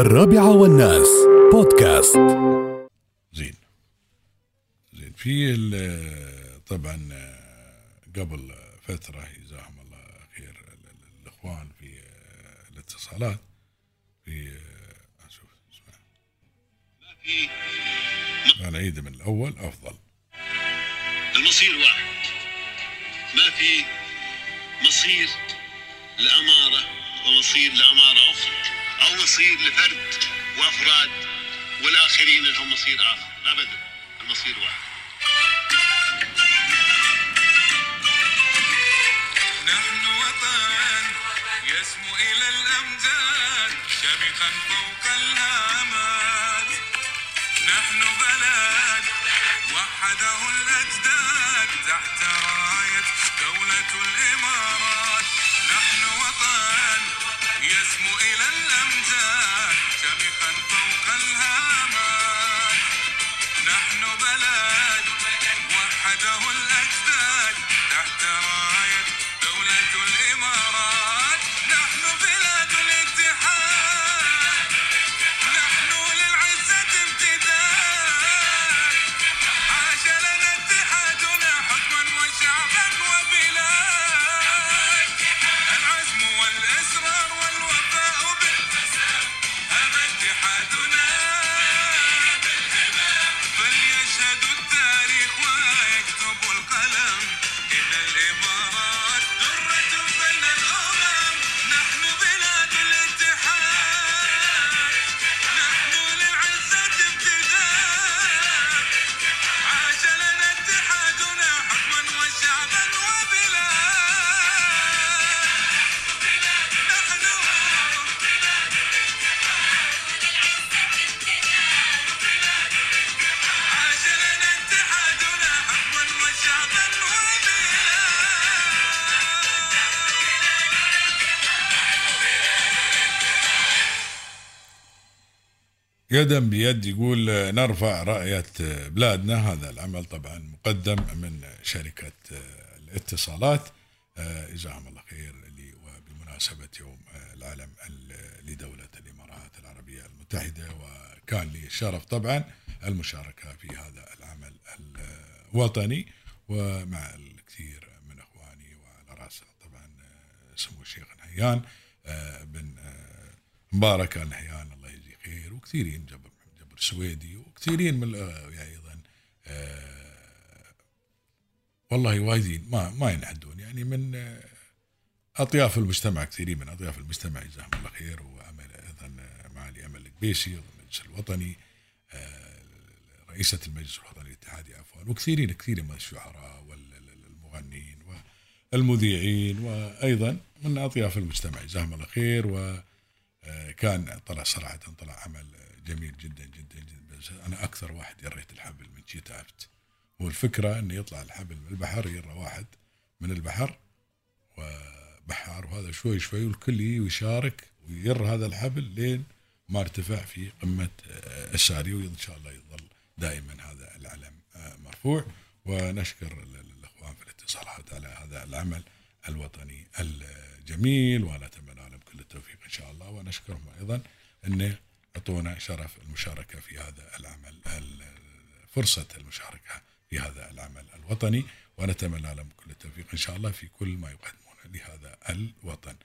الرابعة والناس. بودكاست. زين. زين في ال- طبعا قبل فترة جزاهم الله خير ال- ال- الإخوان في الاتصالات في أشوف اسمع. أنا أعيد من الأول أفضل. المصير واحد. ما في مصير لأمارة ومصير لأمارة أخرى. أو مصير لفرد وأفراد والآخرين لهم مصير آخر. أبدا. المصير واحد. نحن وطن يسمو إلى الأمجاد شامخا فوق الهامات. نحن بلد وحده الأجداد تحت الإمارات نحن وطن يسمو إلى شامخا فوق الهامات. نحن بلد وحده الأجداد تحت يدا بيد يقول نرفع راية بلادنا. هذا العمل طبعا مقدم من شركة الاتصالات. جزاهم الله خير اللي وبمناسبة يوم العلم لدولة الإمارات العربية المتحدة. وكان لي الشرف طبعا المشاركة في هذا العمل الوطني. ومع الكثير من إخواني وعلى رأسنا طبعا سمو الشيخ نهيان بن مبارك النهيان خير وكثيرين جبر جبر السويدي وكثيرين من ال- يعني أيضا آه، والله وايدين ما ما ينعدون يعني من آه، أطياف المجتمع كثيرين من أطياف المجتمع جزاهم الله خير وأمل أيضا آه، معالي أمل القبيسي المجلس الوطني آه، رئيسة المجلس الوطني الاتحادي عفوا وكثيرين كثيرين من الشعراء والمغنيين والمذيعين وأيضا من أطياف المجتمع جزاهم الله خير و آه، كان طلع صراحة طلع عمل جميل جدا جدا جدا. بس أنا أكثر واحد يريت الحبل من شي تعبت والفكرة أنه يطلع الحبل من البحر يرى واحد من البحر وبحار وهذا شوي شوي والكل يجي ويشارك وير هذا الحبل لين ما ارتفع في قمة آه، الساري. وإن شاء الله يظل دائما هذا العلم آه، مرفوع. ونشكر ال- ال- الأخوان في الاتصالات على هذا العمل الوطني الجميل ونتمنى لهم كل التوفيق. ونشكرهم أيضا أنه أعطونا شرف المشاركة في هذا العمل ال- فرصة المشاركة في هذا العمل الوطني ونتمنى لهم كل التوفيق إن شاء الله في كل ما يقدمونه لهذا الوطن.